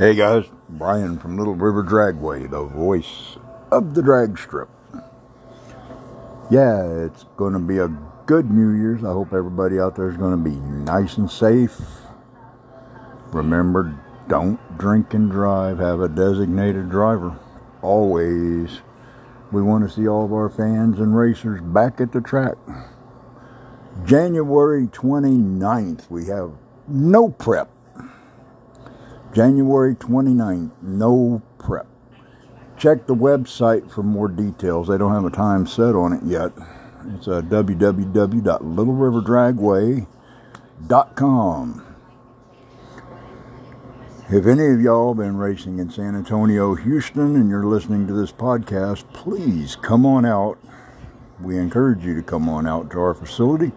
Hey guys, Brian from Little River Dragway, the voice of the drag strip. Yeah, it's going to be a good New Year's. I hope everybody out there is going to be nice and safe. Remember, don't drink and drive. Have a designated driver. Always. We want to see all of our fans and racers back at the track. January 29th, we have no prep January 29th, no prep. Check the website for more details. They don't have a time set on it yet. It's uh, www.littleriverdragway.com. If any of y'all been racing in San Antonio, Houston, and you're listening to this podcast, please come on out. We encourage you to come on out to our facility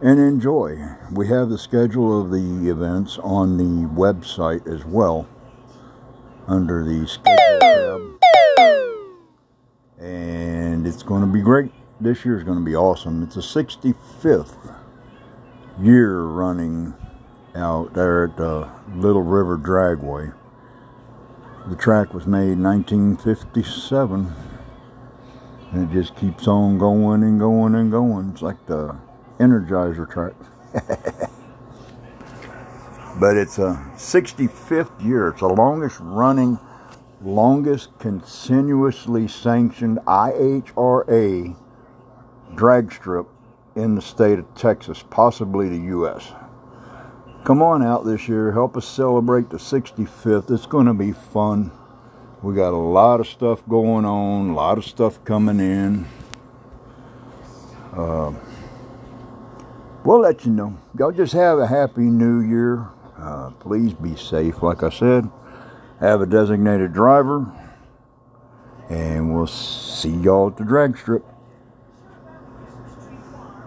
and enjoy. We have the schedule of the events on the website as well under the schedule tab. And it's going to be great. This year is going to be awesome. It's the 65th year running out there at the Little River Dragway. The track was made in 1957 and it just keeps on going and going and going. It's like the Energizer track. but it's a 65th year. It's the longest running, longest continuously sanctioned IHRA drag strip in the state of Texas, possibly the U.S. Come on out this year. Help us celebrate the 65th. It's going to be fun. We got a lot of stuff going on, a lot of stuff coming in. Uh, we'll let you know. Y'all just have a happy new year. Uh, please be safe, like I said. Have a designated driver. And we'll see y'all at the drag strip.